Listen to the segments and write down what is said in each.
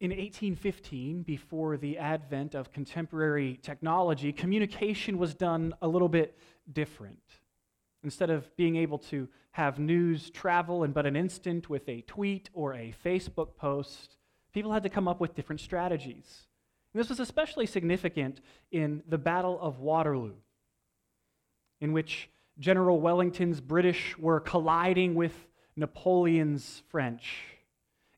in 1815, before the advent of contemporary technology, communication was done a little bit different. Instead of being able to have news travel in but an instant with a tweet or a Facebook post, people had to come up with different strategies. And this was especially significant in the Battle of Waterloo, in which General Wellington's British were colliding with Napoleon's French.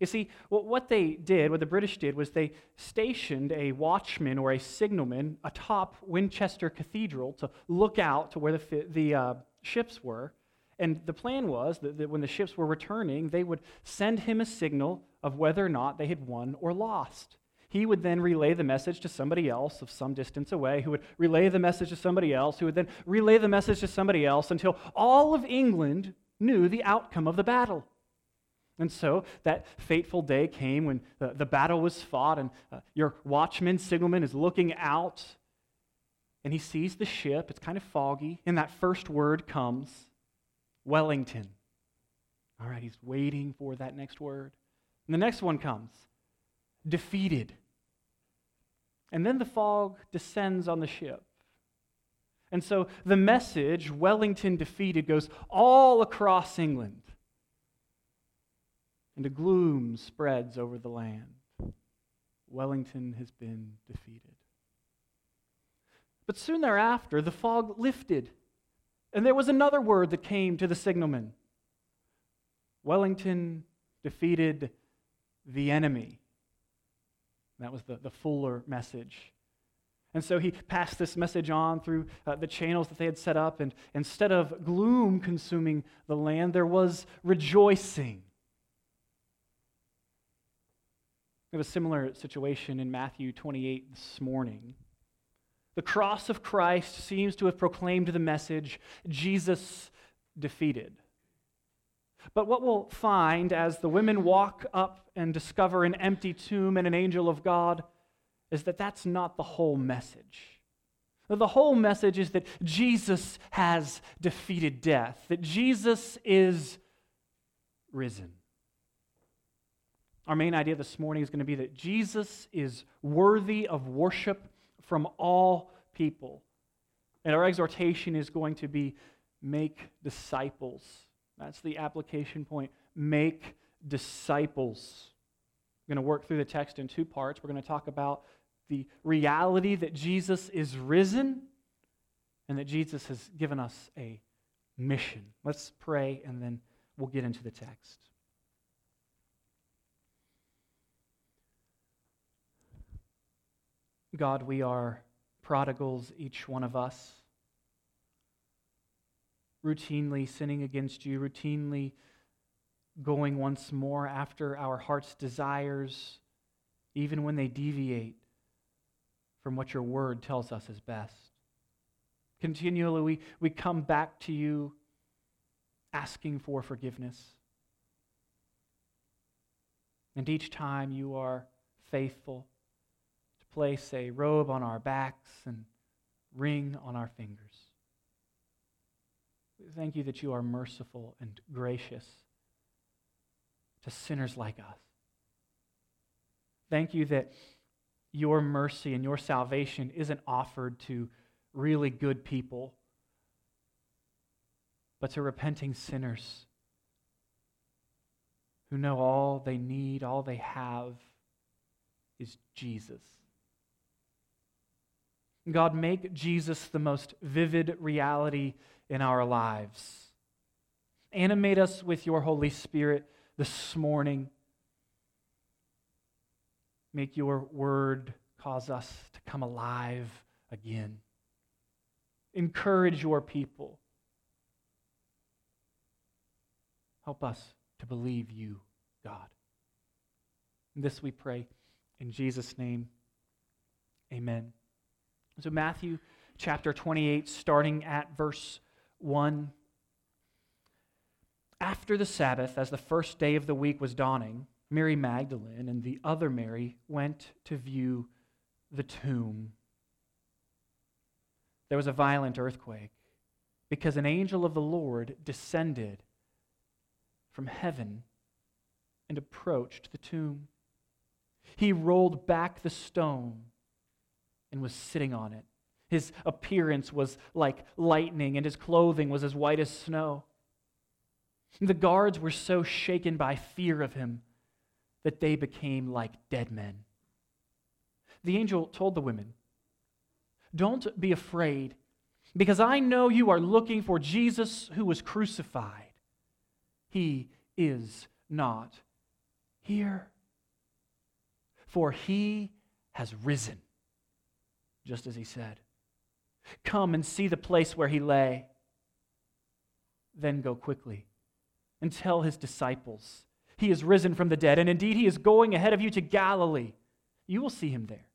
You see, what they did, what the British did, was they stationed a watchman or a signalman atop Winchester Cathedral to look out to where the, the uh, ships were. And the plan was that, that when the ships were returning, they would send him a signal of whether or not they had won or lost. He would then relay the message to somebody else of some distance away, who would relay the message to somebody else, who would then relay the message to somebody else until all of England knew the outcome of the battle. And so that fateful day came when the, the battle was fought, and uh, your watchman, signalman, is looking out, and he sees the ship. It's kind of foggy, and that first word comes Wellington. All right, he's waiting for that next word. And the next one comes defeated. And then the fog descends on the ship. And so the message, Wellington defeated, goes all across England and a gloom spreads over the land. Wellington has been defeated. But soon thereafter, the fog lifted, and there was another word that came to the signalman Wellington defeated the enemy. That was the, the fuller message. And so he passed this message on through uh, the channels that they had set up, and instead of gloom consuming the land, there was rejoicing. We have a similar situation in Matthew 28 this morning. The cross of Christ seems to have proclaimed the message Jesus defeated. But what we'll find as the women walk up and discover an empty tomb and an angel of God is that that's not the whole message. The whole message is that Jesus has defeated death, that Jesus is risen. Our main idea this morning is going to be that Jesus is worthy of worship from all people. And our exhortation is going to be make disciples. That's the application point. Make disciples. We're going to work through the text in two parts. We're going to talk about the reality that Jesus is risen and that Jesus has given us a mission. Let's pray and then we'll get into the text. God, we are prodigals, each one of us, routinely sinning against you, routinely going once more after our heart's desires, even when they deviate from what your word tells us is best. Continually, we, we come back to you asking for forgiveness. And each time you are faithful place a robe on our backs and ring on our fingers. Thank you that you are merciful and gracious to sinners like us. Thank you that your mercy and your salvation isn't offered to really good people, but to repenting sinners who know all they need, all they have is Jesus. God, make Jesus the most vivid reality in our lives. Animate us with your Holy Spirit this morning. Make your word cause us to come alive again. Encourage your people. Help us to believe you, God. this we pray in Jesus' name. Amen. So, Matthew chapter 28, starting at verse 1. After the Sabbath, as the first day of the week was dawning, Mary Magdalene and the other Mary went to view the tomb. There was a violent earthquake because an angel of the Lord descended from heaven and approached the tomb. He rolled back the stone and was sitting on it. His appearance was like lightning, and his clothing was as white as snow. The guards were so shaken by fear of him that they became like dead men. The angel told the women, Don't be afraid, because I know you are looking for Jesus who was crucified. He is not here, for he has risen, just as he said. Come and see the place where he lay. Then go quickly and tell his disciples, He is risen from the dead, and indeed he is going ahead of you to Galilee. You will see him there.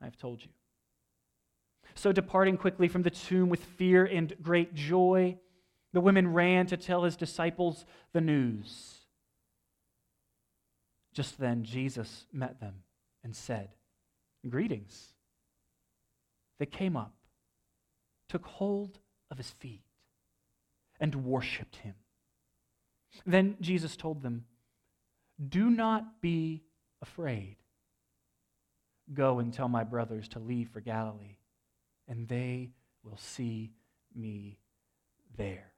I have told you. So, departing quickly from the tomb with fear and great joy, the women ran to tell his disciples the news. Just then, Jesus met them and said, Greetings. They came up, took hold of his feet, and worshiped him. Then Jesus told them, Do not be afraid. Go and tell my brothers to leave for Galilee, and they will see me there.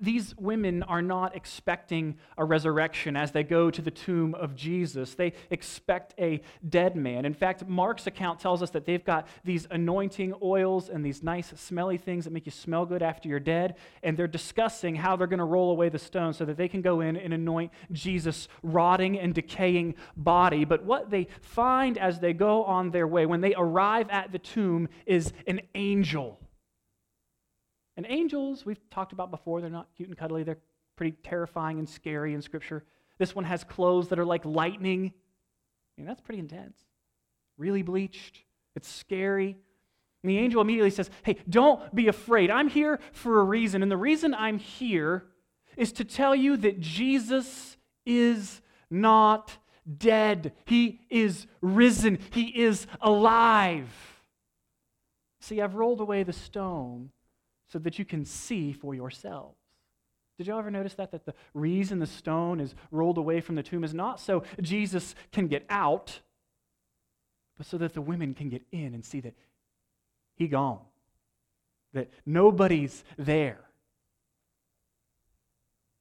These women are not expecting a resurrection as they go to the tomb of Jesus. They expect a dead man. In fact, Mark's account tells us that they've got these anointing oils and these nice smelly things that make you smell good after you're dead. And they're discussing how they're going to roll away the stone so that they can go in and anoint Jesus' rotting and decaying body. But what they find as they go on their way, when they arrive at the tomb, is an angel and angels, we've talked about before, they're not cute and cuddly. They're pretty terrifying and scary in Scripture. This one has clothes that are like lightning. I mean, that's pretty intense. Really bleached. It's scary. And the angel immediately says, Hey, don't be afraid. I'm here for a reason. And the reason I'm here is to tell you that Jesus is not dead. He is risen. He is alive. See, I've rolled away the stone so that you can see for yourselves. Did y'all ever notice that? That the reason the stone is rolled away from the tomb is not so Jesus can get out, but so that the women can get in and see that he gone, that nobody's there.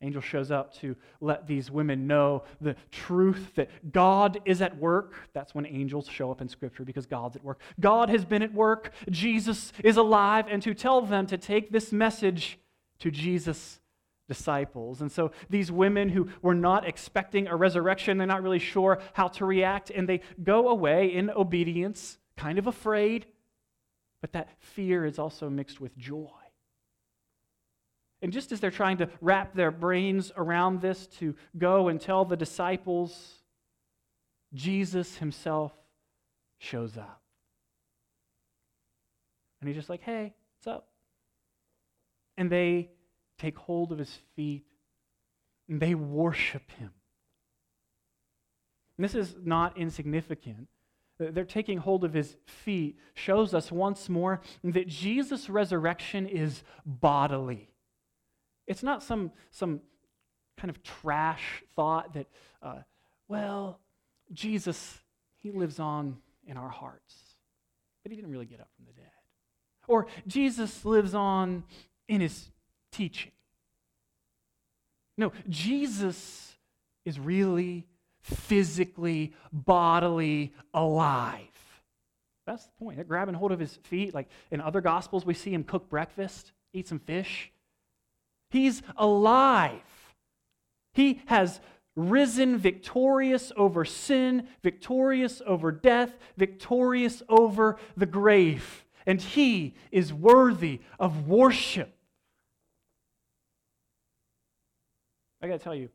Angel shows up to let these women know the truth that God is at work. That's when angels show up in Scripture because God's at work. God has been at work. Jesus is alive, and to tell them to take this message to Jesus' disciples. And so these women who were not expecting a resurrection, they're not really sure how to react, and they go away in obedience, kind of afraid, but that fear is also mixed with joy. And just as they're trying to wrap their brains around this to go and tell the disciples, Jesus himself shows up. And he's just like, hey, what's up? And they take hold of his feet and they worship him. And this is not insignificant. They're taking hold of his feet, shows us once more that Jesus' resurrection is bodily. It's not some, some kind of trash thought that, uh, well, Jesus, he lives on in our hearts, but he didn't really get up from the dead. Or Jesus lives on in his teaching. No, Jesus is really physically, bodily alive. That's the point. They're grabbing hold of his feet. Like in other gospels, we see him cook breakfast, eat some fish. He's alive. He has risen victorious over sin, victorious over death, victorious over the grave. And he is worthy of worship. I got to tell you,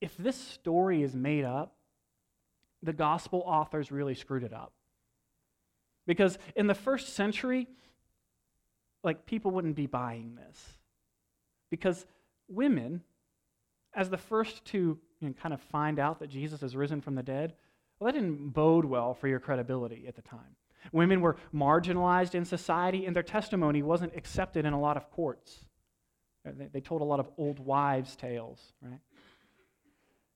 if this story is made up, the gospel authors really screwed it up. Because in the first century, like people wouldn't be buying this. Because women, as the first to you know, kind of find out that Jesus has risen from the dead, well, that didn't bode well for your credibility at the time. Women were marginalized in society, and their testimony wasn't accepted in a lot of courts. Uh, they, they told a lot of old wives' tales, right?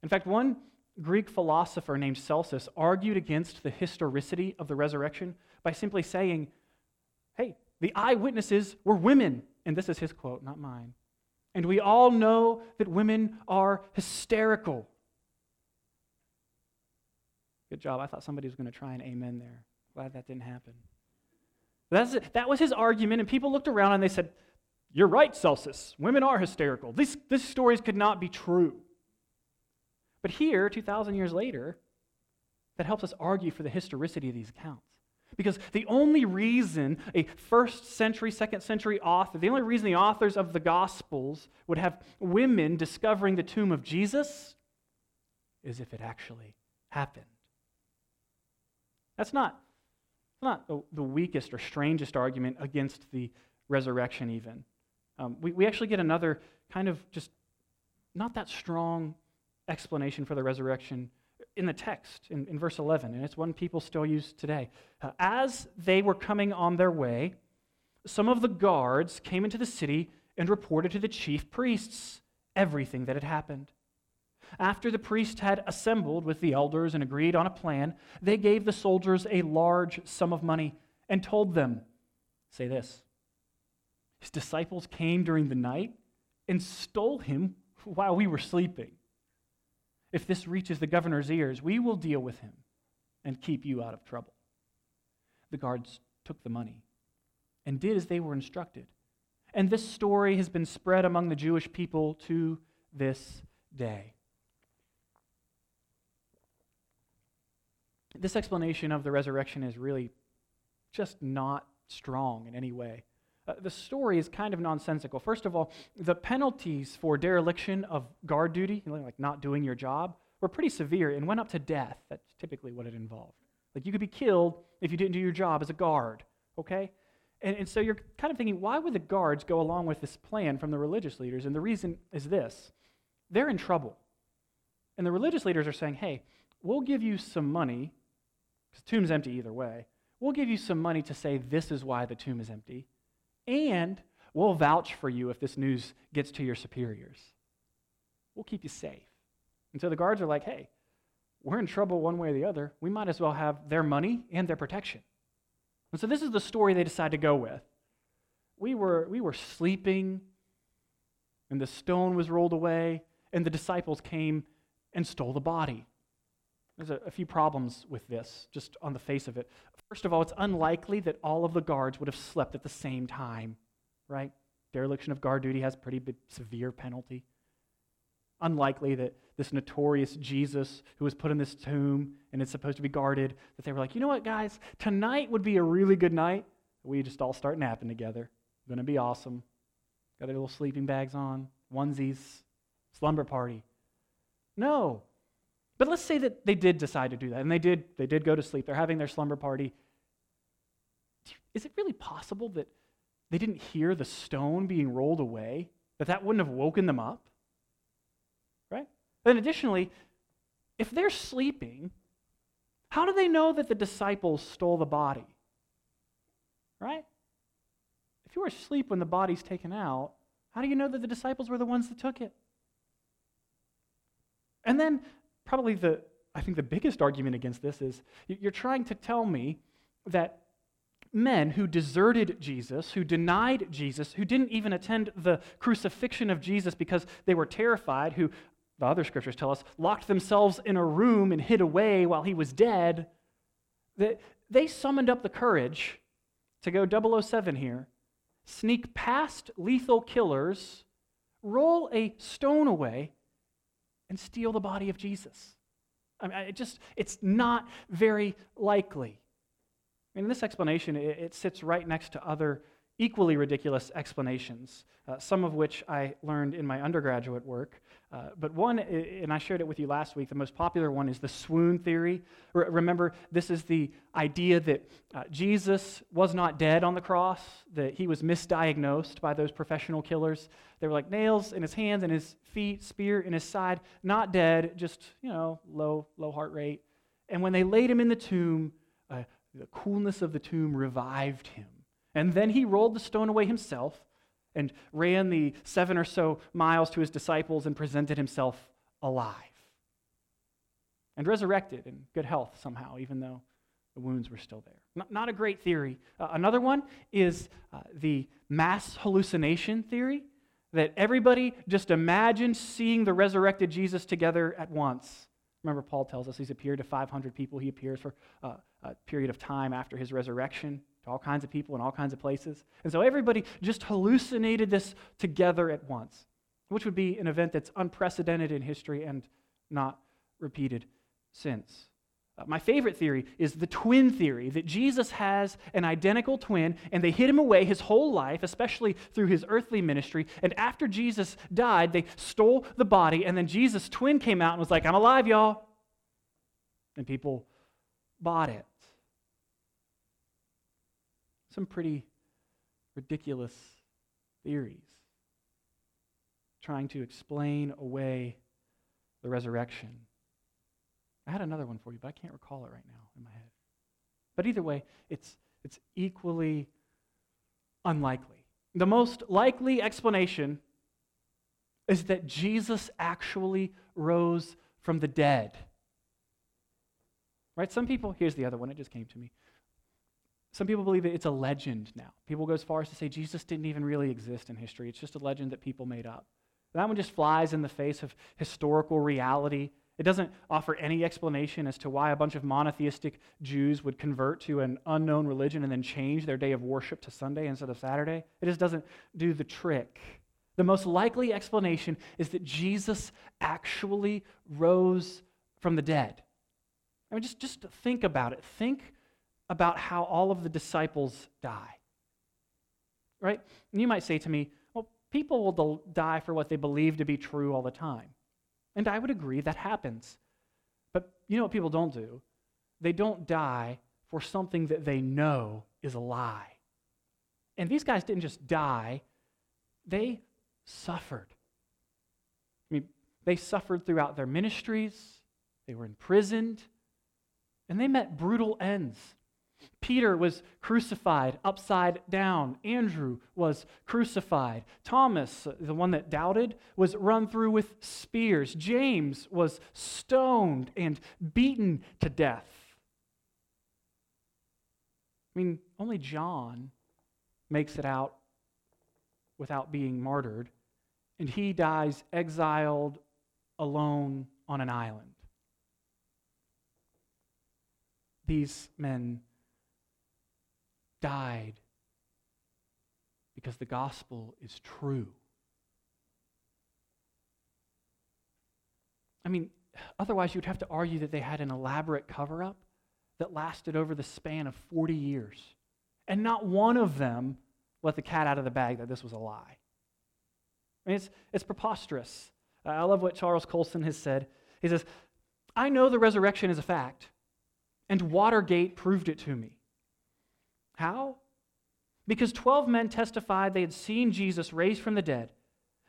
In fact, one Greek philosopher named Celsus argued against the historicity of the resurrection by simply saying, hey, the eyewitnesses were women. And this is his quote, not mine. And we all know that women are hysterical. Good job. I thought somebody was going to try and amen there. Glad that didn't happen. That's, that was his argument, and people looked around and they said, You're right, Celsus. Women are hysterical. These, these stories could not be true. But here, 2,000 years later, that helps us argue for the historicity of these accounts. Because the only reason a first century, second century author, the only reason the authors of the Gospels would have women discovering the tomb of Jesus is if it actually happened. That's not, not the weakest or strangest argument against the resurrection, even. Um, we, we actually get another kind of just not that strong explanation for the resurrection in the text in, in verse 11, and it's one people still use today. Uh, as they were coming on their way, some of the guards came into the city and reported to the chief priests everything that had happened. After the priest had assembled with the elders and agreed on a plan, they gave the soldiers a large sum of money and told them, Say this His disciples came during the night and stole him while we were sleeping. If this reaches the governor's ears, we will deal with him and keep you out of trouble. The guards took the money and did as they were instructed. And this story has been spread among the Jewish people to this day. This explanation of the resurrection is really just not strong in any way. Uh, the story is kind of nonsensical. First of all, the penalties for dereliction of guard duty, like not doing your job, were pretty severe and went up to death. That's typically what it involved. Like you could be killed if you didn't do your job as a guard, okay? And, and so you're kind of thinking, why would the guards go along with this plan from the religious leaders? And the reason is this they're in trouble. And the religious leaders are saying, hey, we'll give you some money, because the tomb's empty either way. We'll give you some money to say this is why the tomb is empty and we'll vouch for you if this news gets to your superiors. We'll keep you safe. And so the guards are like, hey, we're in trouble one way or the other. We might as well have their money and their protection. And so this is the story they decide to go with. We were, we were sleeping, and the stone was rolled away, and the disciples came and stole the body. There's a, a, few problems with this, just on the face of it. First of all, it's unlikely that all of the guards would have slept at the same time, right? Dereliction of guard duty has pretty big, severe penalty. Unlikely that this notorious Jesus who was put in this tomb and is supposed to be guarded, that they were like, you know what, guys, tonight would be a really good night. We just all start napping together. To be awesome. Got their little sleeping bags on, onesies, slumber party. No, but let's say that they did decide to do that, and they did, they did go to sleep. They're having their slumber party. Is it really possible that they didn't hear the stone being rolled away? That that wouldn't have woken them up? Right? Then additionally, if they're sleeping, how do they know that the disciples stole the body? Right? If you were asleep when the body's taken out, how do you know that the disciples were the ones that took it? And then probably the, I think the biggest argument against this is you're trying to tell me that men who deserted Jesus, who denied Jesus, who didn't even attend the crucifixion of Jesus because they were terrified, who, the other scriptures tell us, locked themselves in a room and hid away while he was dead, that they summoned up the courage to go 007 here, sneak past lethal killers, roll a stone away, and steal the body of Jesus. I mean, it just, it's not very likely. I mean, this explanation, it, it sits right next to other equally ridiculous explanations, uh, some of which I learned in my undergraduate work. Uh, but one, and I shared it with you last week, the most popular one is the swoon theory. R- remember, this is the idea that uh, Jesus was not dead on the cross, that he was misdiagnosed by those professional killers. They were like nails in his hands and his feet, spear in his side, not dead, just, you know, low, low heart rate. And when they laid him in the tomb, uh, the coolness of the tomb revived him. And then he rolled the stone away himself and ran the seven or so miles to his disciples and presented himself alive. and resurrected in good health somehow, even though the wounds were still there. Not, not a great theory. Uh, another one is uh, the mass hallucination theory that everybody just imagined seeing the resurrected Jesus together at once. Remember, Paul tells us he's appeared to 500 people. He appears for uh, a period of time after his resurrection to all kinds of people in all kinds of places. And so everybody just hallucinated this together at once, which would be an event that's unprecedented in history and not repeated since. Uh, my favorite theory is the twin theory that Jesus has an identical twin and they hid him away his whole life, especially through his earthly ministry. And after Jesus died, they stole the body, and then Jesus' twin came out and was like, I'm alive, y'all. And people bought it. Some pretty ridiculous theories trying to explain away the resurrection. I had another one for you, but I can't recall it right now in my head. But either way, it's, it's equally unlikely. The most likely explanation is that Jesus actually rose from the dead. Right? Some people, here's the other one, it just came to me. Some people believe it's a legend now. People go as far as to say Jesus didn't even really exist in history. It's just a legend that people made up. That one just flies in the face of historical reality it doesn't offer any explanation as to why a bunch of monotheistic Jews would convert to an unknown religion and then change their day of worship to Sunday instead of Saturday. It just doesn't do the trick. The most likely explanation is that Jesus actually rose from the dead. I mean, just, just think about it. Think about how all of the disciples die. Right? And you might say to me, well, people will die for what they believe to be true all the time. And I would agree that happens. But you know what people don't do? They don't die for something that they know is a lie. And these guys didn't just die, they suffered. I mean, they suffered throughout their ministries, they were imprisoned, and they met brutal ends. Peter was crucified upside down. Andrew was crucified. Thomas, the one that doubted, was run through with spears. James was stoned and beaten to death. I mean, only John makes it out without being martyred, and he dies exiled alone on an island. These men died because the gospel is true. I mean, otherwise, you'd have to argue that they had an elaborate cover up that lasted over the span of 40 years. And not one of them let the cat out of the bag that this was a lie. I mean, it's, it's preposterous. I love what Charles Colson has said. He says, I know the resurrection is a fact, and Watergate proved it to me. How? Because 12 men testified they had seen Jesus raised from the dead.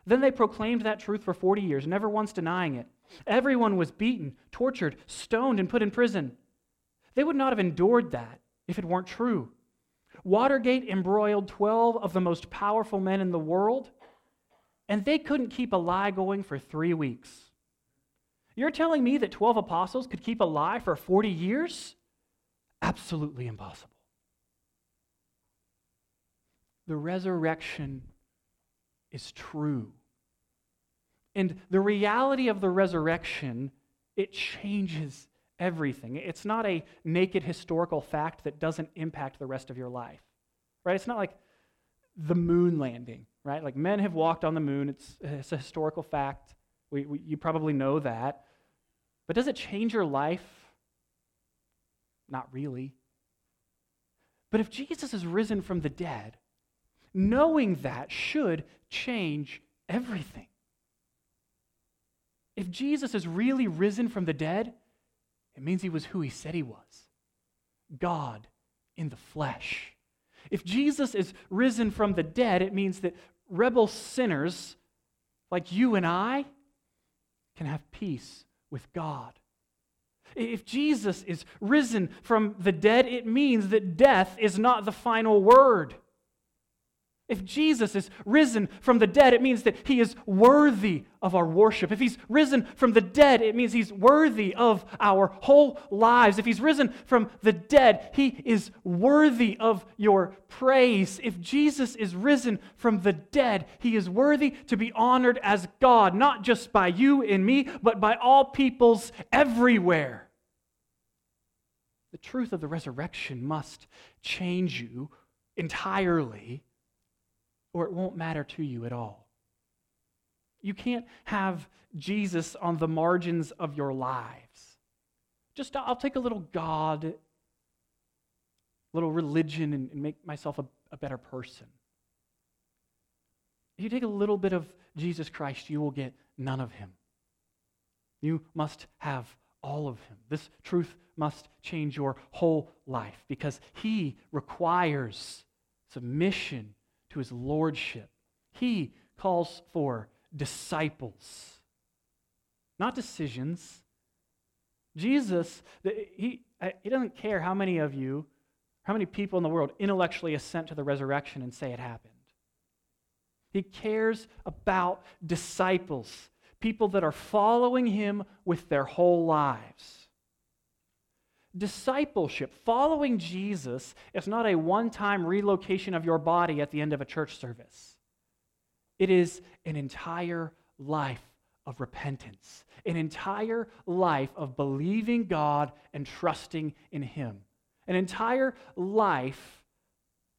Then they proclaimed that truth for 40 years, never once denying it. Everyone was beaten, tortured, stoned, and put in prison. They would not have endured that if it weren't true. Watergate embroiled 12 of the most powerful men in the world, and they couldn't keep a lie going for three weeks. You're telling me that 12 apostles could keep a lie for 40 years? Absolutely impossible the resurrection is true. And the reality of the resurrection, it changes everything. It's not a naked historical fact that doesn't impact the rest of your life. Right? It's not like the moon landing, right? Like men have walked on the moon. It's, it's a historical fact. We, we, you probably know that. But does it change your life? Not really. But if Jesus is risen from the dead, knowing that should change everything. If Jesus is really risen from the dead, it means he was who he said he was God in the flesh. If Jesus is risen from the dead, it means that rebel sinners like you and I can have peace with God. If Jesus is risen from the dead, it means that death is not the final word. If Jesus is risen from the dead, it means that he is worthy of our worship. If he's risen from the dead, it means he's worthy of our whole lives. If he's risen from the dead, he is worthy of your praise. If Jesus is risen from the dead, he is worthy to be honored as God, not just by you and me, but by all peoples everywhere. The truth of the resurrection must change you entirely or it won't matter to you at all. You can't have Jesus on the margins of your lives. Just, I'll take a little God, little religion, and, and make myself a, a better person. If you take a little bit of Jesus Christ, you will get none of him. You must have all of him. This truth must change your whole life because he requires submission to his lordship. He calls for disciples, not decisions. Jesus, he, he doesn't care how many of you, how many people in the world intellectually assent to the resurrection and say it happened. He cares about disciples, people that are following him with their whole lives discipleship, following Jesus, is not a one time relocation of your body at the end of a church service. It is an entire life of repentance, an entire life of believing God and trusting in Him, an entire life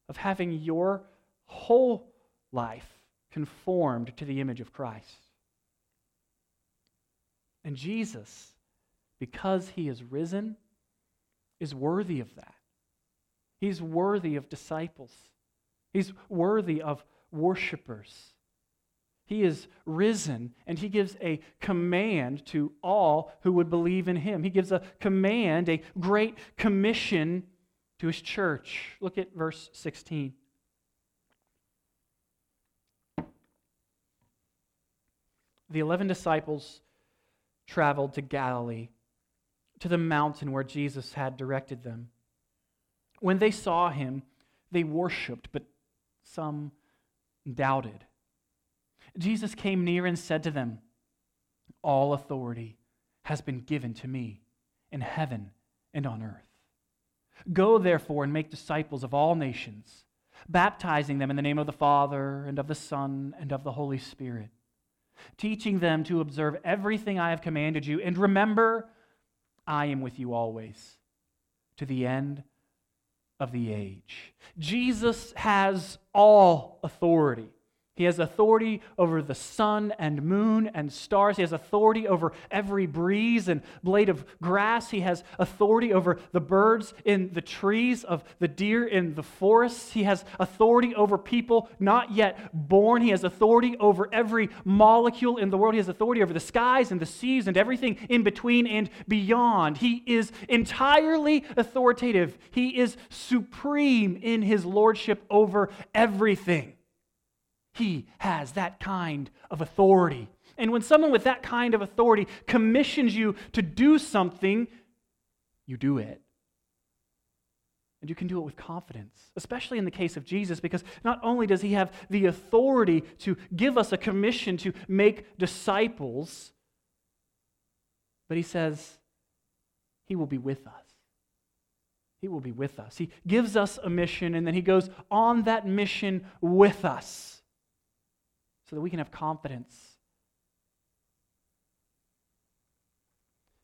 of having your whole life conformed to the image of Christ. And Jesus, because He is risen, is worthy of that. He's worthy of disciples, he's worthy of worshipers. He is risen, and he gives a command to all who would believe in him. He gives a command, a great commission to his church. Look at verse 16. The eleven disciples traveled to Galilee to the mountain where Jesus had directed them. When they saw him, they worshiped, but some doubted. Jesus came near and said to them, All authority has been given to me in heaven and on earth. Go therefore and make disciples of all nations, baptizing them in the name of the Father and of the Son and of the Holy Spirit, teaching them to observe everything I have commanded you. And remember, I am with you always to the end of the age. Jesus has all authority. He has authority over the sun and moon and stars. He has authority over every breeze and blade of grass. He has authority over the birds in the trees, of the deer in the forests. He has authority over people not yet born. He has authority over every molecule in the world. He has authority over the skies and the seas and everything in between and beyond. He is entirely authoritative. He is supreme in his lordship over everything. He has that kind of authority. And when someone with that kind of authority commissions you to do something, you do it. And you can do it with confidence, especially in the case of Jesus, because not only does he have the authority to give us a commission to make disciples, but he says he will be with us. He will be with us. He gives us a mission, and then he goes on that mission with us so that we can have confidence.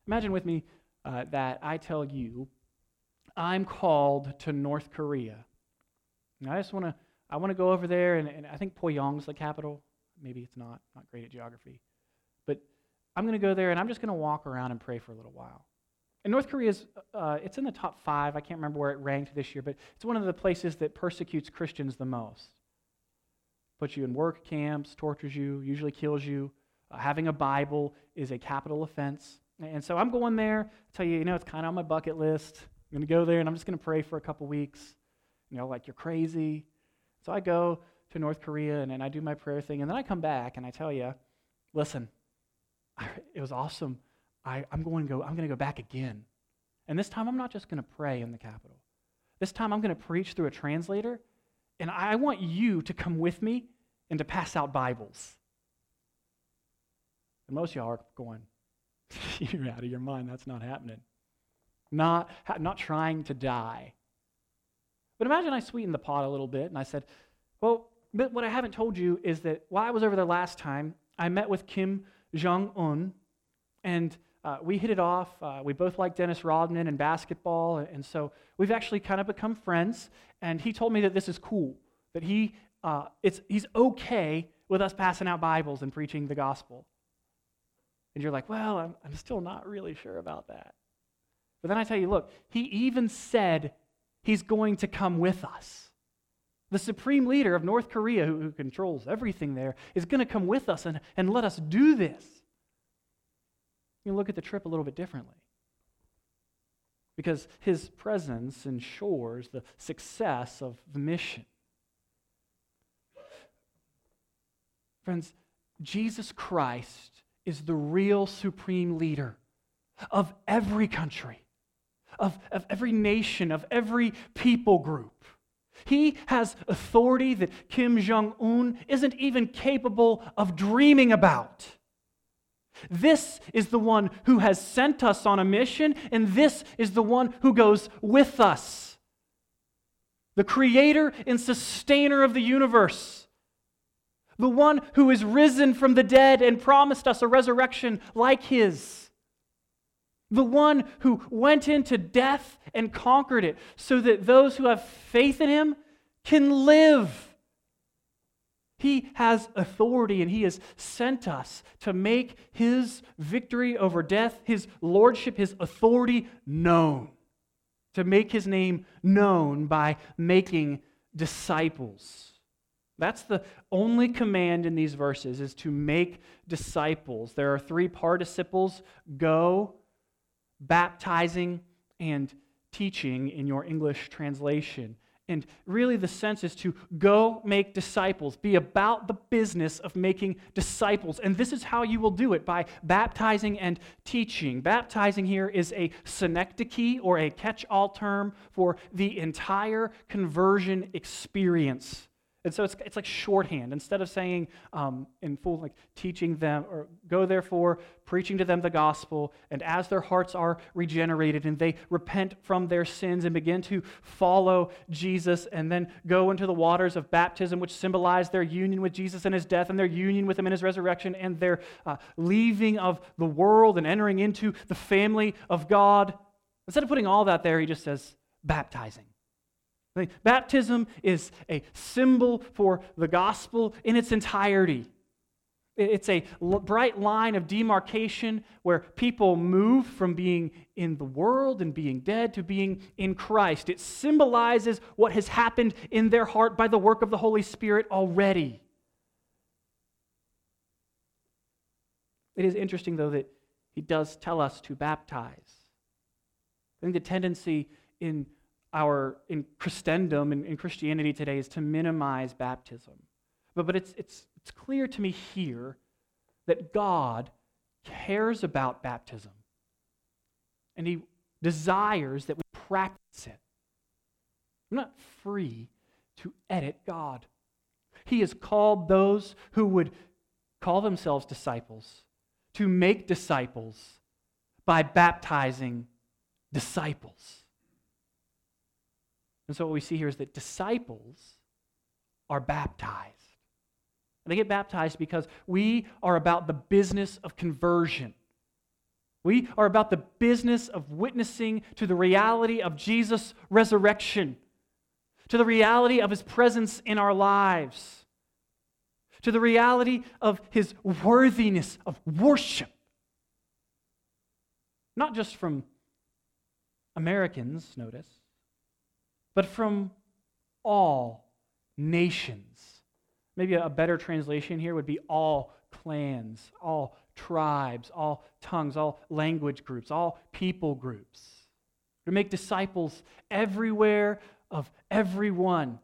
Imagine with me uh, that I tell you, I'm called to North Korea. I just want to I want to go over there, and, and I think Pyongyang's the capital. Maybe it's not. Not great at geography, but I'm going to go there, and I'm just going to walk around and pray for a little while. And North Korea is uh, it's in the top five. I can't remember where it ranked this year, but it's one of the places that persecutes Christians the most puts you in work camps, tortures you, usually kills you. Uh, having a Bible is a capital offense. And so I'm going there. I tell you, you know, it's kind of on my bucket list. I'm going to go there and I'm just going to pray for a couple weeks. You know, like you're crazy. So I go to North Korea and, and I do my prayer thing. And then I come back and I tell you, listen, I, it was awesome. I, I'm going to go, I'm going to go back again. And this time I'm not just going to pray in the capital. This time I'm going to preach through a translator and I want you to come with me and to pass out Bibles. And most of y'all are going, You're out of your mind. That's not happening. Not, not trying to die. But imagine I sweetened the pot a little bit and I said, Well, but what I haven't told you is that while I was over there last time, I met with Kim Jong un, and uh, we hit it off. Uh, we both like Dennis Rodman and basketball, and so we've actually kind of become friends. And he told me that this is cool, that he, uh, it's, he's okay with us passing out Bibles and preaching the gospel. And you're like, well, I'm, I'm still not really sure about that. But then I tell you, look, he even said he's going to come with us. The supreme leader of North Korea, who, who controls everything there, is going to come with us and, and let us do this. You look at the trip a little bit differently. Because his presence ensures the success of the mission. Friends, Jesus Christ is the real supreme leader of every country, of, of every nation, of every people group. He has authority that Kim Jong un isn't even capable of dreaming about. This is the one who has sent us on a mission, and this is the one who goes with us. The creator and sustainer of the universe. The one who is risen from the dead and promised us a resurrection like his. The one who went into death and conquered it so that those who have faith in him can live. He has authority and He has sent us to make His victory over death, His lordship, His authority known. To make His name known by making disciples. That's the only command in these verses is to make disciples. There are three participles go, baptizing, and teaching in your English translation. And really, the sense is to go make disciples, be about the business of making disciples. And this is how you will do it by baptizing and teaching. Baptizing here is a synecdoche or a catch all term for the entire conversion experience. And so it's, it's like shorthand. Instead of saying um, in full, like teaching them, or go therefore, preaching to them the gospel, and as their hearts are regenerated and they repent from their sins and begin to follow Jesus, and then go into the waters of baptism, which symbolize their union with Jesus and his death, and their union with him in his resurrection, and their uh, leaving of the world and entering into the family of God. Instead of putting all that there, he just says, baptizing. Baptism is a symbol for the gospel in its entirety. It's a bright line of demarcation where people move from being in the world and being dead to being in Christ. It symbolizes what has happened in their heart by the work of the Holy Spirit already. It is interesting, though, that he does tell us to baptize. I think the tendency in our in Christendom and in, in Christianity today is to minimize baptism. But, but it's, it's, it's clear to me here that God cares about baptism. And he desires that we practice it. I'm not free to edit God. He has called those who would call themselves disciples to make disciples by baptizing disciples. And so what we see here is that disciples are baptized. And they get baptized because we are about the business of conversion. We are about the business of witnessing to the reality of Jesus' resurrection, to the reality of his presence in our lives, to the reality of his worthiness of worship. Not just from Americans, notice, but from all nations. Maybe a better translation here would be all clans, all tribes, all tongues, all language groups, all people groups. To make disciples everywhere of everyone.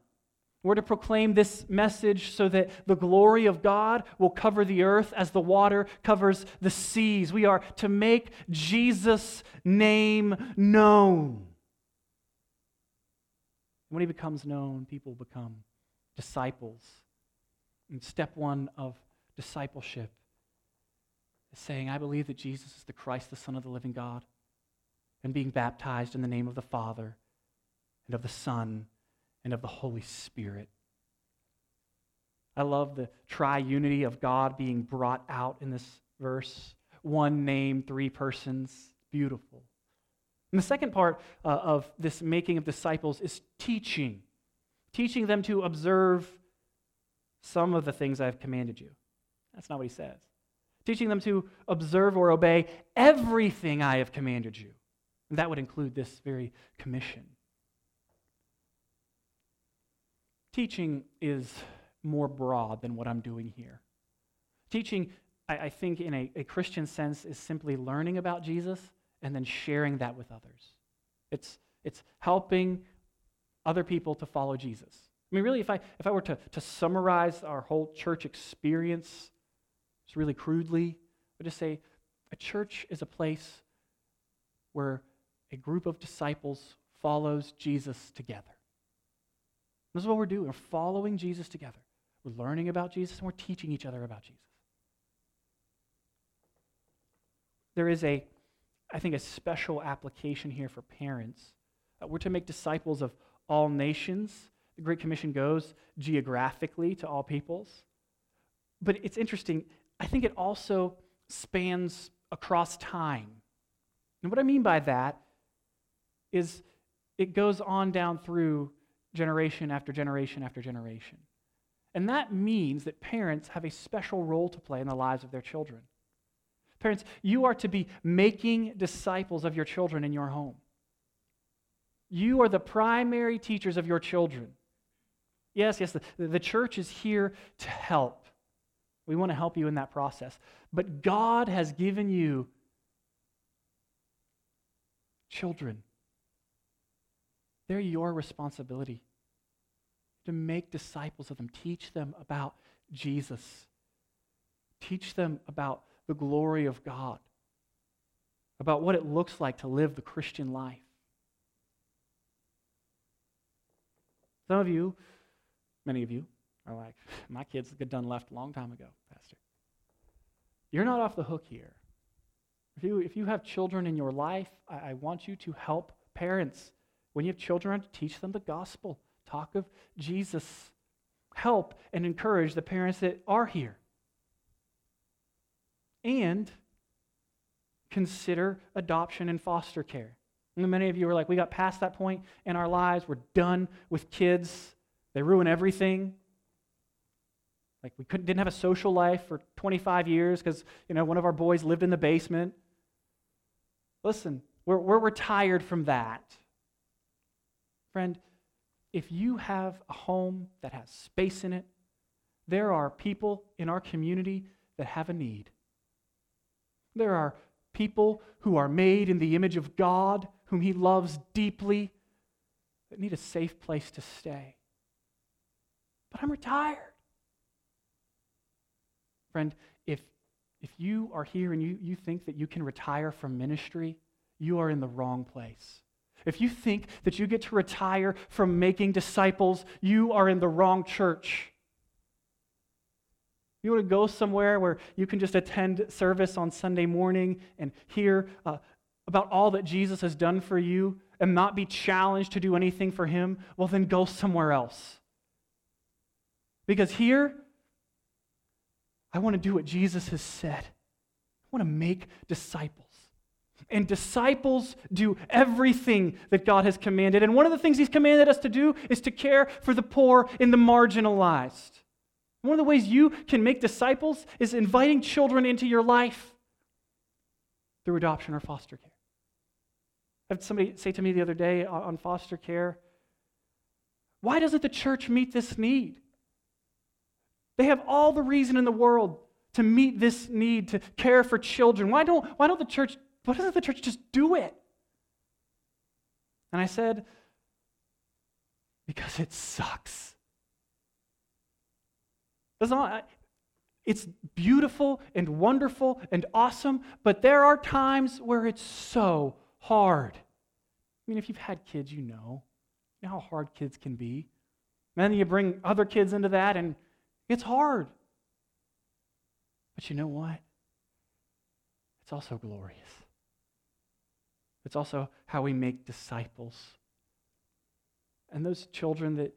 We're to proclaim this message so that the glory of God will cover the earth as the water covers the seas. We are to make Jesus' name known. When he becomes known, people become disciples. And step one of discipleship is saying, I believe that Jesus is the Christ, the Son of the living God, and being baptized in the name of the Father and of the Son and of the Holy Spirit. I love the triunity of God being brought out in this verse. One name, three persons. Beautiful. And the second part uh, of this making of disciples is teaching, teaching them to observe some of the things I've commanded you. That's not what he says. Teaching them to observe or obey everything I have commanded you. And that would include this very commission. Teaching is more broad than what I'm doing here. Teaching, I, I think, in a, a Christian sense, is simply learning about Jesus and then sharing that with others. It's, it's helping other people to follow Jesus. I mean, really, if I, if I were to, to summarize our whole church experience, just really crudely, I would just say a church is a place where a group of disciples follows Jesus together. This is what we're doing. We're following Jesus together. We're learning about Jesus and we're teaching each other about Jesus. There is a, I think, a special application here for parents. Uh, we're to make disciples of all nations. The Great Commission goes geographically to all peoples. But it's interesting, I think it also spans across time. And what I mean by that is it goes on down through generation after generation after generation. And that means that parents have a special role to play in the lives of their children. Parents, you are to be making disciples of your children in your home. You are the primary teachers of your children. Yes, yes, the, the church is here to help. We want to help you in that process. But God has given you children. They're your responsibility to make disciples of them. Teach them about Jesus. Teach them about the glory of God, about what it looks like to live the Christian life. Some of you, many of you, are like, my kids got done left a long time ago, Pastor. You're not off the hook here. If you, if you have children in your life, I, I want you to help parents. When you have children, teach them the gospel. Talk of Jesus. Help and encourage the parents that are here. And consider adoption and foster care. And many of you are like, we got past that point in our lives. We're done with kids. They ruin everything. Like we couldn't, didn't have a social life for 25 years because you know one of our boys lived in the basement. Listen, we're, we're retired from that. Friend, if you have a home that has space in it, there are people in our community that have a need. There are people who are made in the image of God, whom He loves deeply, that need a safe place to stay. But I'm retired. Friend, if, if you are here and you, you think that you can retire from ministry, you are in the wrong place. If you think that you get to retire from making disciples, you are in the wrong church. You want to go somewhere where you can just attend service on Sunday morning and hear uh, about all that Jesus has done for you and not be challenged to do anything for him? Well, then go somewhere else. Because here, I want to do what Jesus has said. I want to make disciples. And disciples do everything that God has commanded. And one of the things He's commanded us to do is to care for the poor and the marginalized. One of the ways you can make disciples is inviting children into your life through adoption or foster care. I had somebody say to me the other day on foster care, why doesn't the church meet this need? They have all the reason in the world to meet this need to care for children. Why don't, why don't the church why doesn't the church just do it? And I said, Because it sucks. Not, it's beautiful and wonderful and awesome, but there are times where it's so hard. I mean, if you've had kids, you know, you know how hard kids can be. And then you bring other kids into that, and it's hard. But you know what? It's also glorious. It's also how we make disciples. And those children that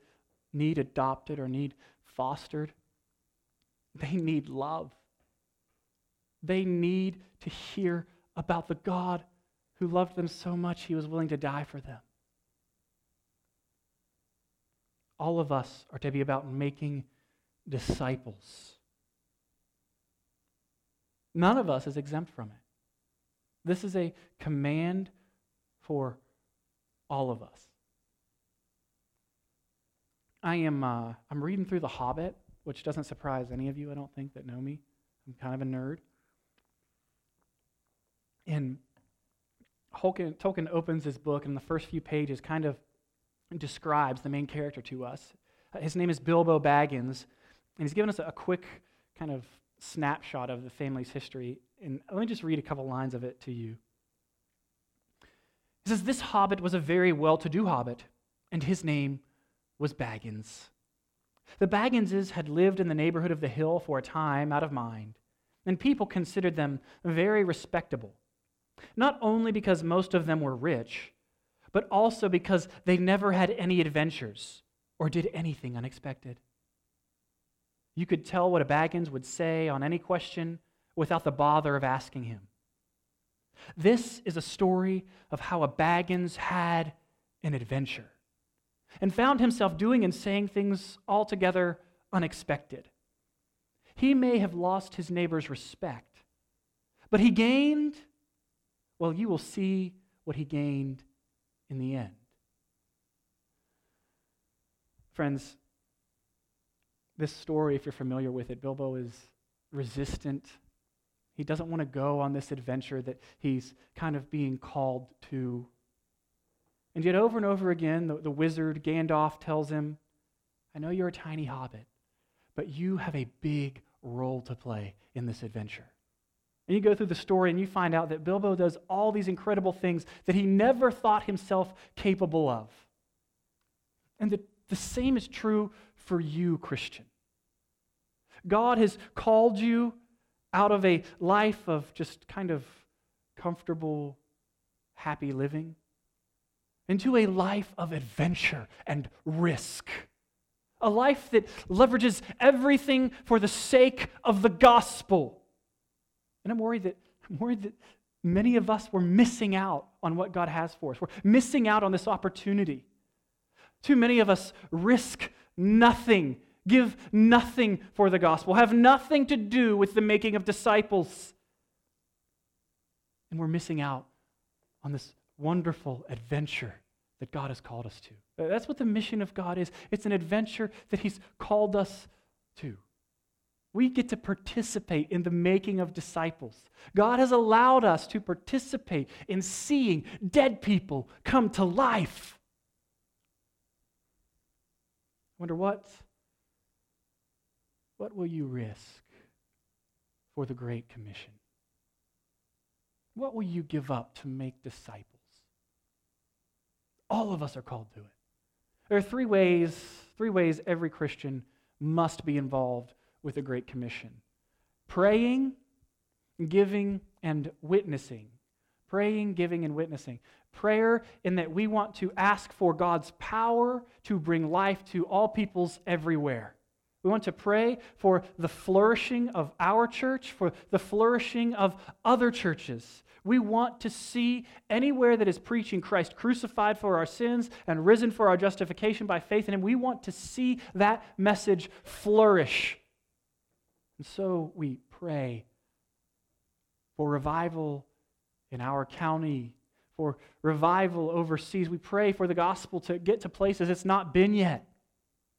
need adopted or need fostered, they need love. They need to hear about the God who loved them so much he was willing to die for them. All of us are to be about making disciples. None of us is exempt from it. This is a command for all of us. I am uh, I'm reading through The Hobbit, which doesn't surprise any of you, I don't think, that know me. I'm kind of a nerd. And Tolkien, Tolkien opens his book, and the first few pages kind of describes the main character to us. His name is Bilbo Baggins, and he's given us a quick kind of snapshot of the family's history. And let me just read a couple lines of it to you. He says, This hobbit was a very well to do hobbit, and his name was Baggins. The Bagginses had lived in the neighborhood of the hill for a time out of mind, and people considered them very respectable, not only because most of them were rich, but also because they never had any adventures or did anything unexpected. You could tell what a Baggins would say on any question without the bother of asking him. This is a story of how a Baggins had an adventure and found himself doing and saying things altogether unexpected. He may have lost his neighbor's respect, but he gained, well, you will see what he gained in the end. Friends, this story, if you're familiar with it, Bilbo is resistant. He doesn't want to go on this adventure that he's kind of being called to. And yet, over and over again, the, the wizard Gandalf tells him, I know you're a tiny hobbit, but you have a big role to play in this adventure. And you go through the story and you find out that Bilbo does all these incredible things that he never thought himself capable of. And the, the same is true for you, Christian. God has called you out of a life of just kind of comfortable, happy living into a life of adventure and risk. A life that leverages everything for the sake of the gospel. And I'm worried that, I'm worried that many of us were missing out on what God has for us. We're missing out on this opportunity. Too many of us risk nothing, give nothing for the gospel, have nothing to do with the making of disciples. And we're missing out on this wonderful adventure that God has called us to. That's what the mission of God is it's an adventure that He's called us to. We get to participate in the making of disciples. God has allowed us to participate in seeing dead people come to life. Wonder what? What will you risk for the Great Commission? What will you give up to make disciples? All of us are called to it. There are three ways, three ways every Christian must be involved with the Great Commission praying, giving, and witnessing. Praying, giving, and witnessing. Prayer, in that we want to ask for God's power to bring life to all peoples everywhere. We want to pray for the flourishing of our church, for the flourishing of other churches. We want to see anywhere that is preaching Christ crucified for our sins and risen for our justification by faith in Him, we want to see that message flourish. And so we pray for revival in our county, for revival overseas. We pray for the gospel to get to places it's not been yet.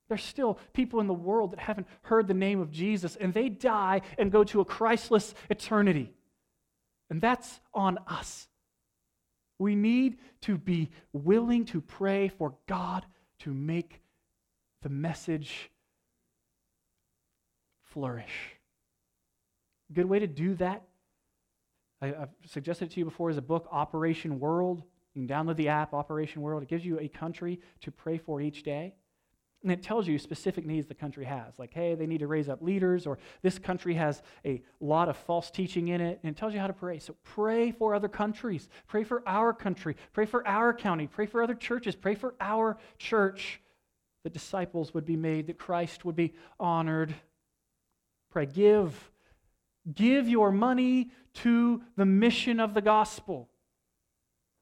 There's still people in the world that haven't heard the name of Jesus, and they die and go to a Christless eternity. And that's on us. We need to be willing to pray for God to make the message flourish. A good way to do that, I, have suggested to you before, is a book, Operation World. You can download the app, Operation World. It gives you a country to pray for each day. And it tells you specific needs the country has. Like, hey, they need to raise up leaders, or this country has a lot of false teaching in it. And it tells you how to pray. So pray for other countries. Pray for our country. Pray for our county. Pray for other churches. Pray for our church. That disciples would be made, that Christ would be honored. Pray. Give. Give your money to the mission of the gospel.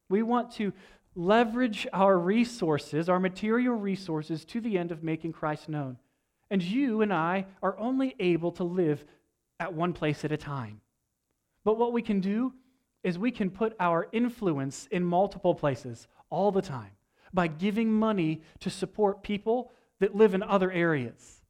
We want to leverage our resources, our material resources, to the end of making Christ known. And you and I are only able to live at one place at a time. But what we can do is we can put our influence in multiple places all the time by giving money to support people that live in other areas.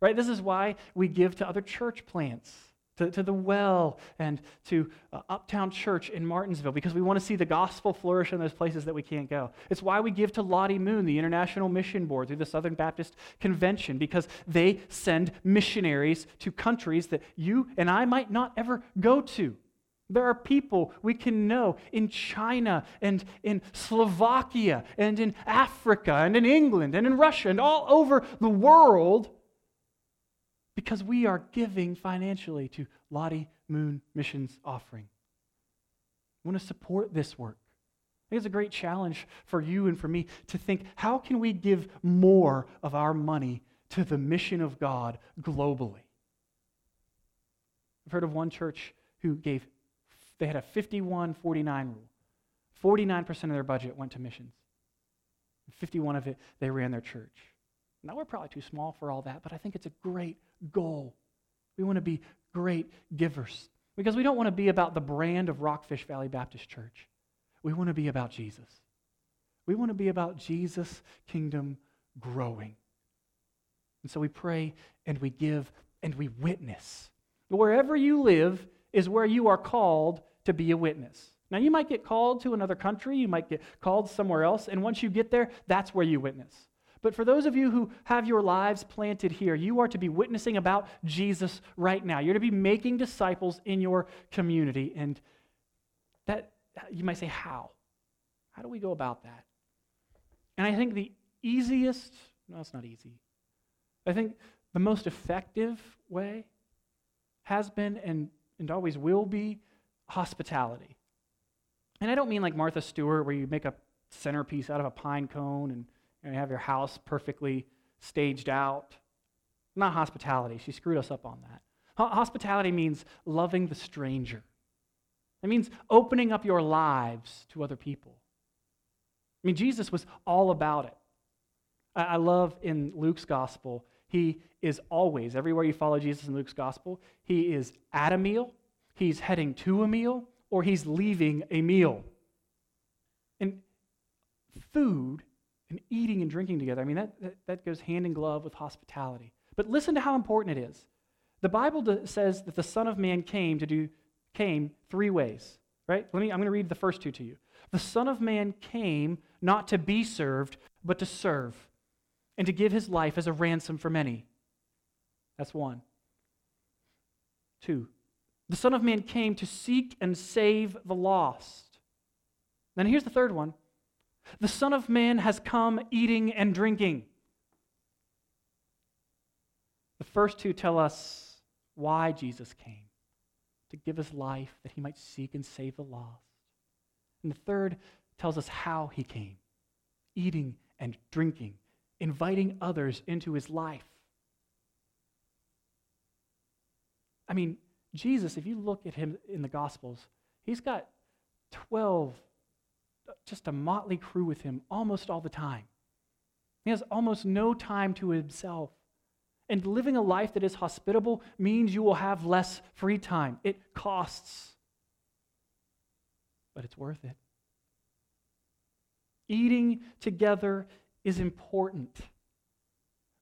Right? This is why we give to other church plants to, to the well and to uh, Uptown Church in Martinsville because we want to see the gospel flourish in those places that we can't go. It's why we give to Lottie Moon, the International Mission Board, through the Southern Baptist Convention, because they send missionaries to countries that you and I might not ever go to. There are people we can know in China and in Slovakia and in Africa and in England and in Russia and all over the world because we are giving financially to Lottie Moon Missions Offering. We want to support this work. I think it's a great challenge for you and for me to think how can we give more of our money to the mission of God globally? I've heard of one church who gave, they had a 51 49 rule. 49% of their budget went to missions. 51 of it, they ran their church. Now, we're probably too small for all that, but I think it's a great goal. We want to be great givers because we don't want to be about the brand of Rockfish Valley Baptist Church. We want to be about Jesus. We want to be about Jesus' kingdom growing. And so we pray and we give and we witness. Wherever you live is where you are called to be a witness. Now, you might get called to another country, you might get called somewhere else, and once you get there, that's where you witness. But for those of you who have your lives planted here, you are to be witnessing about Jesus right now. You're to be making disciples in your community. And that, you might say, how? How do we go about that? And I think the easiest, no, it's not easy. I think the most effective way has been and, and always will be hospitality. And I don't mean like Martha Stewart, where you make a centerpiece out of a pine cone and you, know, you have your house perfectly staged out. Not hospitality. She screwed us up on that. Hospitality means loving the stranger. It means opening up your lives to other people. I mean, Jesus was all about it. I love in Luke's gospel, he is always, everywhere you follow Jesus in Luke's gospel, he is at a meal, he's heading to a meal, or he's leaving a meal. And food and eating and drinking together. I mean, that, that, that goes hand in glove with hospitality. But listen to how important it is. The Bible says that the Son of Man came to do came three ways, right? Let me I'm going to read the first two to you. The Son of Man came not to be served, but to serve, and to give his life as a ransom for many. That's one. Two. The Son of Man came to seek and save the lost. Then here's the third one. The Son of Man has come eating and drinking. The first two tell us why Jesus came to give his life that he might seek and save the lost. And the third tells us how he came eating and drinking, inviting others into his life. I mean, Jesus, if you look at him in the Gospels, he's got 12 just a motley crew with him almost all the time. He has almost no time to himself. And living a life that is hospitable means you will have less free time. It costs, but it's worth it. Eating together is important.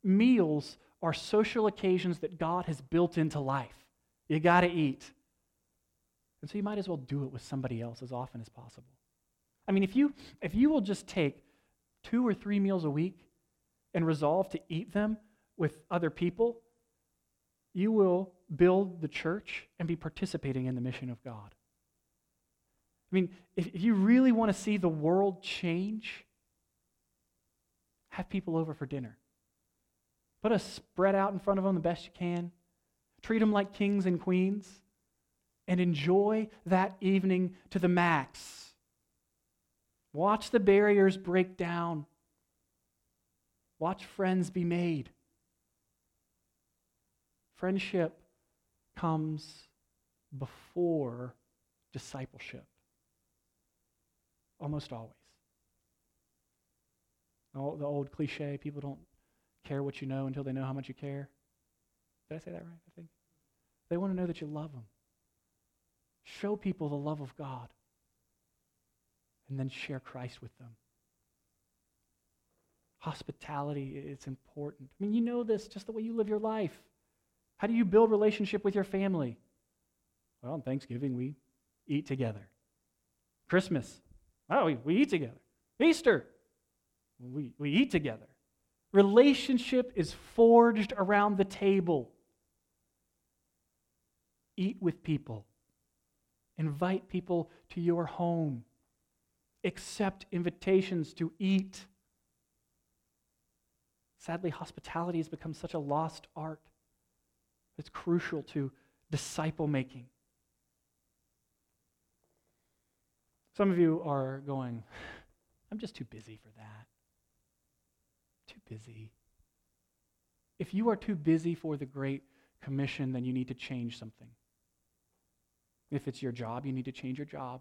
Meals are social occasions that God has built into life. You got to eat. And so you might as well do it with somebody else as often as possible. I mean, if you, if you will just take two or three meals a week and resolve to eat them with other people, you will build the church and be participating in the mission of God. I mean, if, you really want to see the world change, have people over for dinner. Put a spread out in front of them the best you can. Treat them like kings and queens. And enjoy that evening to the max. Watch the barriers break down. Watch friends be made. Friendship comes before discipleship. Almost always. The old cliche people don't care what you know until they know how much you care. Did I say that right? I think. They want to know that you love them. Show people the love of God. And then share Christ with them. Hospitality is important. I mean, you know this just the way you live your life. How do you build relationship with your family? Well, on Thanksgiving, we eat together. Christmas, oh, we, we eat together. Easter, we, we eat together. Relationship is forged around the table. Eat with people. Invite people to your home. Accept invitations to eat. Sadly, hospitality has become such a lost art. It's crucial to disciple making. Some of you are going, I'm just too busy for that. Too busy. If you are too busy for the Great Commission, then you need to change something. If it's your job, you need to change your job.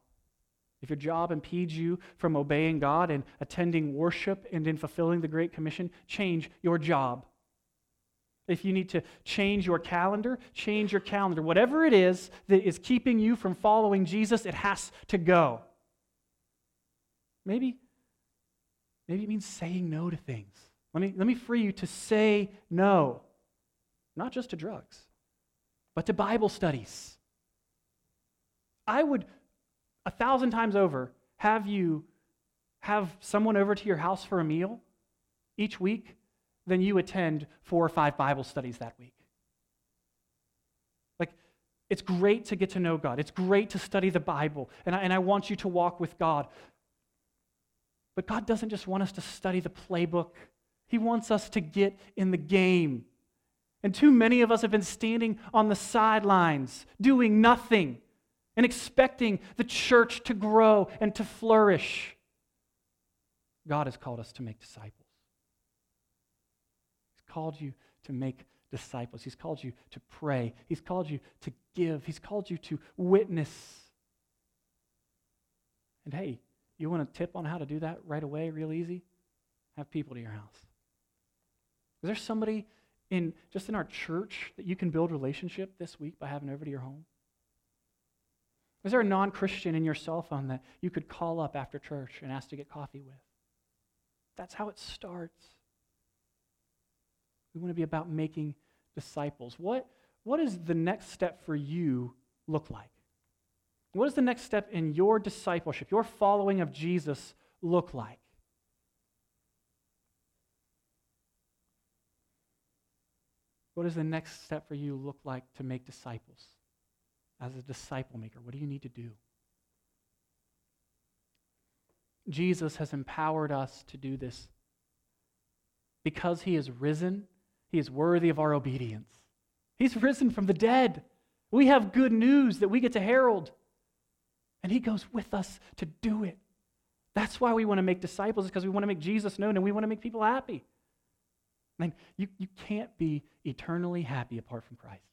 If your job impedes you from obeying God and attending worship and in fulfilling the Great Commission, change your job. If you need to change your calendar, change your calendar. Whatever it is that is keeping you from following Jesus, it has to go. Maybe, maybe it means saying no to things. Let me, let me free you to say no, not just to drugs, but to Bible studies. I would, a thousand times over, have you have someone over to your house for a meal each week than you attend four or five Bible studies that week. Like, it's great to get to know God. It's great to study the Bible. And I, and I want you to walk with God. But God doesn't just want us to study the playbook, He wants us to get in the game. And too many of us have been standing on the sidelines, doing nothing, and expecting the church to grow and to flourish. God has called us to make disciples. He's called you to make disciples. He's called you to pray. He's called you to give. He's called you to witness. And hey, you want a tip on how to do that right away, real easy? Have people to your house. Is there somebody in just in our church that you can build relationship this week by having over to your home? Is there a non-Christian in your cell phone that you could call up after church and ask to get coffee with? That's how it starts. We want to be about making disciples. What, what does the next step for you look like? What does the next step in your discipleship, your following of Jesus, look like? What does the next step for you look like to make disciples? As a disciple maker, what do you need to do? Jesus has empowered us to do this. Because he is risen, he is worthy of our obedience. He's risen from the dead. We have good news that we get to herald. And he goes with us to do it. That's why we want to make disciples, because we want to make Jesus known and we want to make people happy. I mean, you, you can't be eternally happy apart from Christ.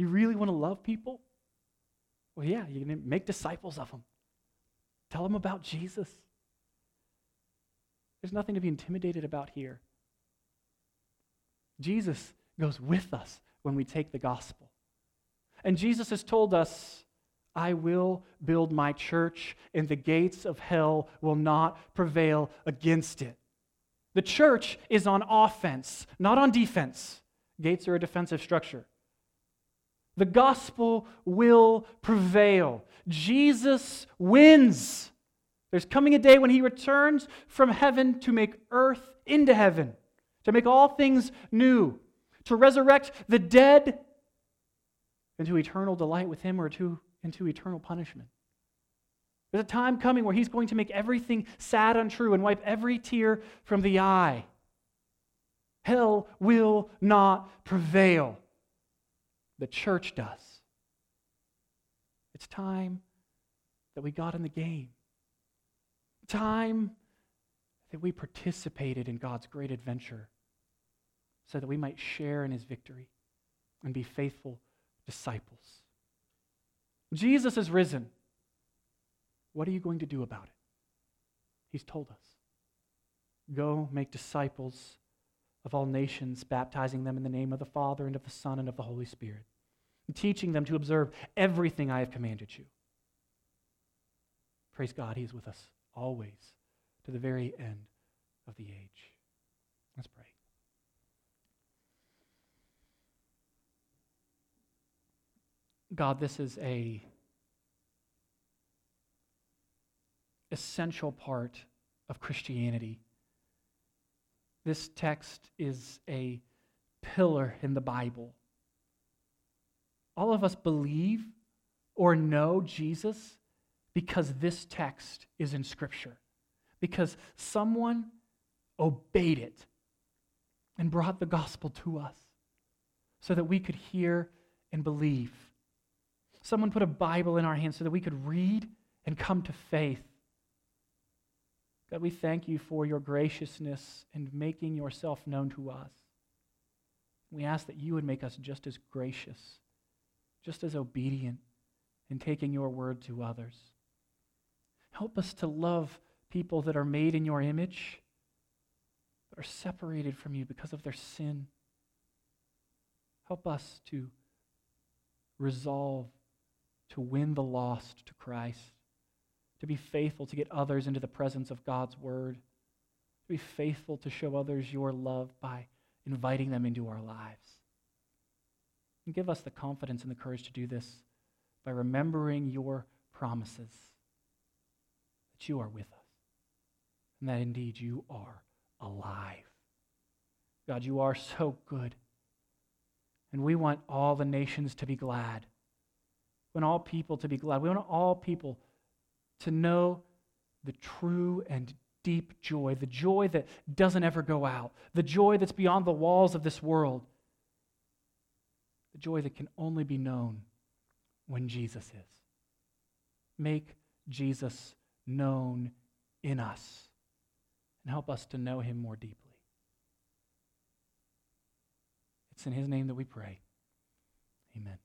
You really want to love people? Well, yeah, going to make disciples of them. Tell them about Jesus. There's nothing to be intimidated about here. Jesus goes with us when we take the gospel. And Jesus has told us I will build my church, and the gates of hell will not prevail against it. The church is on offense, not on defense. Gates are a defensive structure. The gospel will prevail. Jesus wins. There's coming a day when he returns from heaven to make earth into heaven, to make all things new, to resurrect the dead into eternal delight with him or to into eternal punishment. There's a time coming where he's going to make everything sad untrue and wipe every tear from the eye. Hell will not prevail. The church does. It's time that we got in the game. Time that we participated in God's great adventure so that we might share in his victory and be faithful disciples. Jesus is risen. What are you going to do about it? He's told us. Go make disciples of all nations, baptizing them in the name of the Father and of the Son and of the Holy Spirit, and teaching them to observe everything I have commanded you. Praise God, He is with us always to the very end of the age. Let's pray. God, this is a essential part of Christianity. This text is a pillar in the Bible. All of us believe or know Jesus because this text is in Scripture, because someone obeyed it and brought the gospel to us so that we could hear and believe. Someone put a Bible in our hands so that we could read and come to faith. God, we thank you for your graciousness and making yourself known to us. We ask that you would make us just as gracious, just as obedient in taking your word to others. Help us to love people that are made in your image, but are separated from you because of their sin. Help us to resolve to win the lost to Christ, to be faithful to get others into the presence of God's word, to be faithful to show others your love by inviting them into our lives. And give us the confidence and the courage to do this by remembering your promises that you are with us and that indeed you are alive. God, you are so good. And we want all the nations to be glad. We want all people to be glad. We want all people to know the true and deep joy, the joy that doesn't ever go out, the joy that's beyond the walls of this world, the joy that can only be known when Jesus is. Make Jesus known in us and help us to know him more deeply. It's in his name that we pray. Amen.